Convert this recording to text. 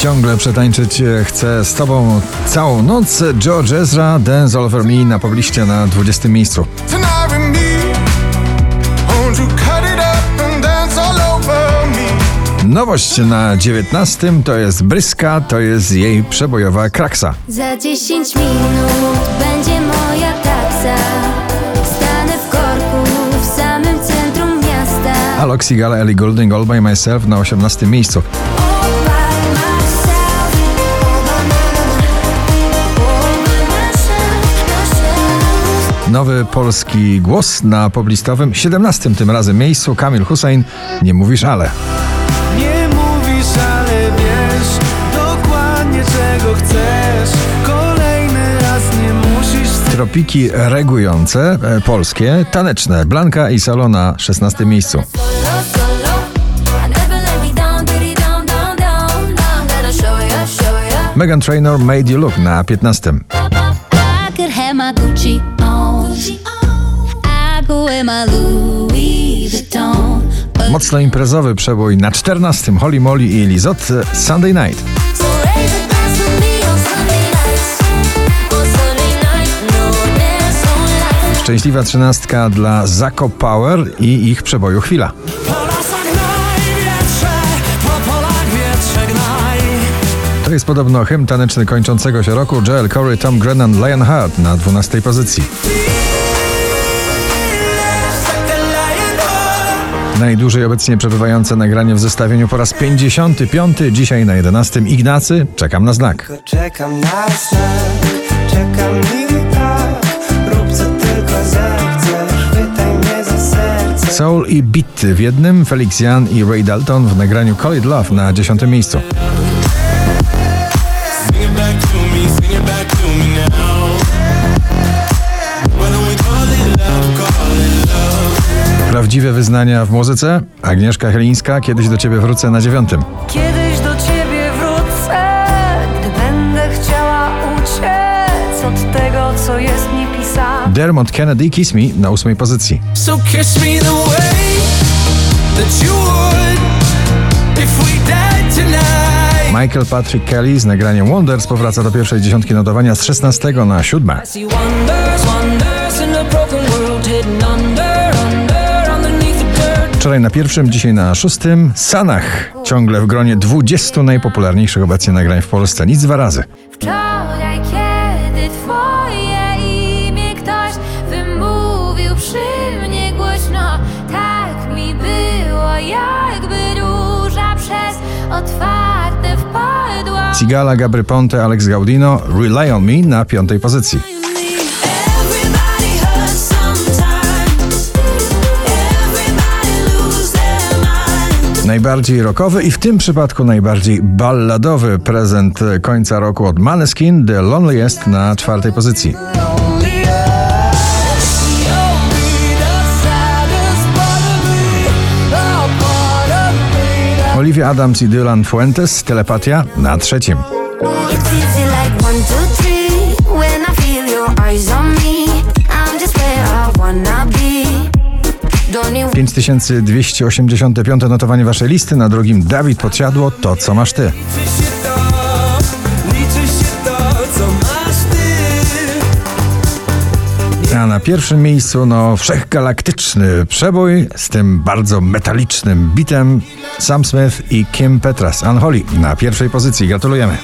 Ciągle przetańczyć e, chcę z tobą całą noc. George Ezra, Dance All Over Me na pobliście na 20 miejscu. Nowość na 19 to jest Bryska, to jest jej przebojowa kraksa. Za 10 minut będzie moja taksa. Stanę w korku w samym centrum miasta. Alok Sigala, Ellie Goulding, All By Myself na 18 miejscu. Nowy polski głos na poblistowym 17 tym razem miejscu. Kamil Hussein, nie mówisz ale. Nie mówisz, ale wiesz dokładnie czego chcesz. Kolejny raz nie musisz Tropiki regujące, e, polskie, taneczne. Blanka i Solo na 16 miejscu. Megan Trainor Made You Look na 15. Mocno imprezowy przebój na 14. Holly Molly i Lizot on Sunday night. Szczęśliwa trzynastka dla Zako Power i ich przeboju Chwila. To jest podobno hymn taneczny kończącego się roku Joel Corey, Tom Grennan, Lionheart na 12 pozycji. Najdłużej obecnie przebywające nagranie w zestawieniu po raz 55. Dzisiaj na 11 Ignacy. Czekam na znak. Czekam na znak, czekam i tak Rób co tylko zechcesz, chwytaj mnie za serce Soul i Beat w jednym, Felix Jan i Ray Dalton w nagraniu Call It Love na 10 miejscu. Prawdziwe wyznania w muzyce. Agnieszka Chylińska, kiedyś do ciebie wrócę na dziewiątym. Kiedyś do ciebie wrócę, gdy będę chciała uciec od tego, co jest mi pisane. Dermot Kennedy Kiss Me na ósmej pozycji. So kiss me the way that you would if we died tonight. Michael Patrick Kelly z nagraniem Wonders powraca do pierwszej dziesiątki notowania z 16 na 7. Wczoraj na pierwszym, dzisiaj na szóstym. Sanach. Ciągle w gronie 20 najpopularniejszych obecnie nagrań w Polsce. Nic dwa razy. Wczoraj, kiedy twoje imię ktoś wymówił przy mnie głośno, tak mi było, jakby róża przez otwarte wpadła. Cigala, Gabry Ponte, Alex Gaudino, Rely on Me na piątej pozycji. Najbardziej rockowy i w tym przypadku najbardziej balladowy prezent końca roku od Maneskin, The Loneliest na czwartej pozycji. Olivia Adams i Dylan Fuentes, Telepatia na trzecim. 5285 notowanie waszej listy, na drugim Dawid Podsiadło, To co masz ty. Liczy się to, liczy się to, co masz ty. A na pierwszym miejscu, no, wszechgalaktyczny przebój z tym bardzo metalicznym bitem Sam Smith i Kim Petras. Unholy na pierwszej pozycji. Gratulujemy.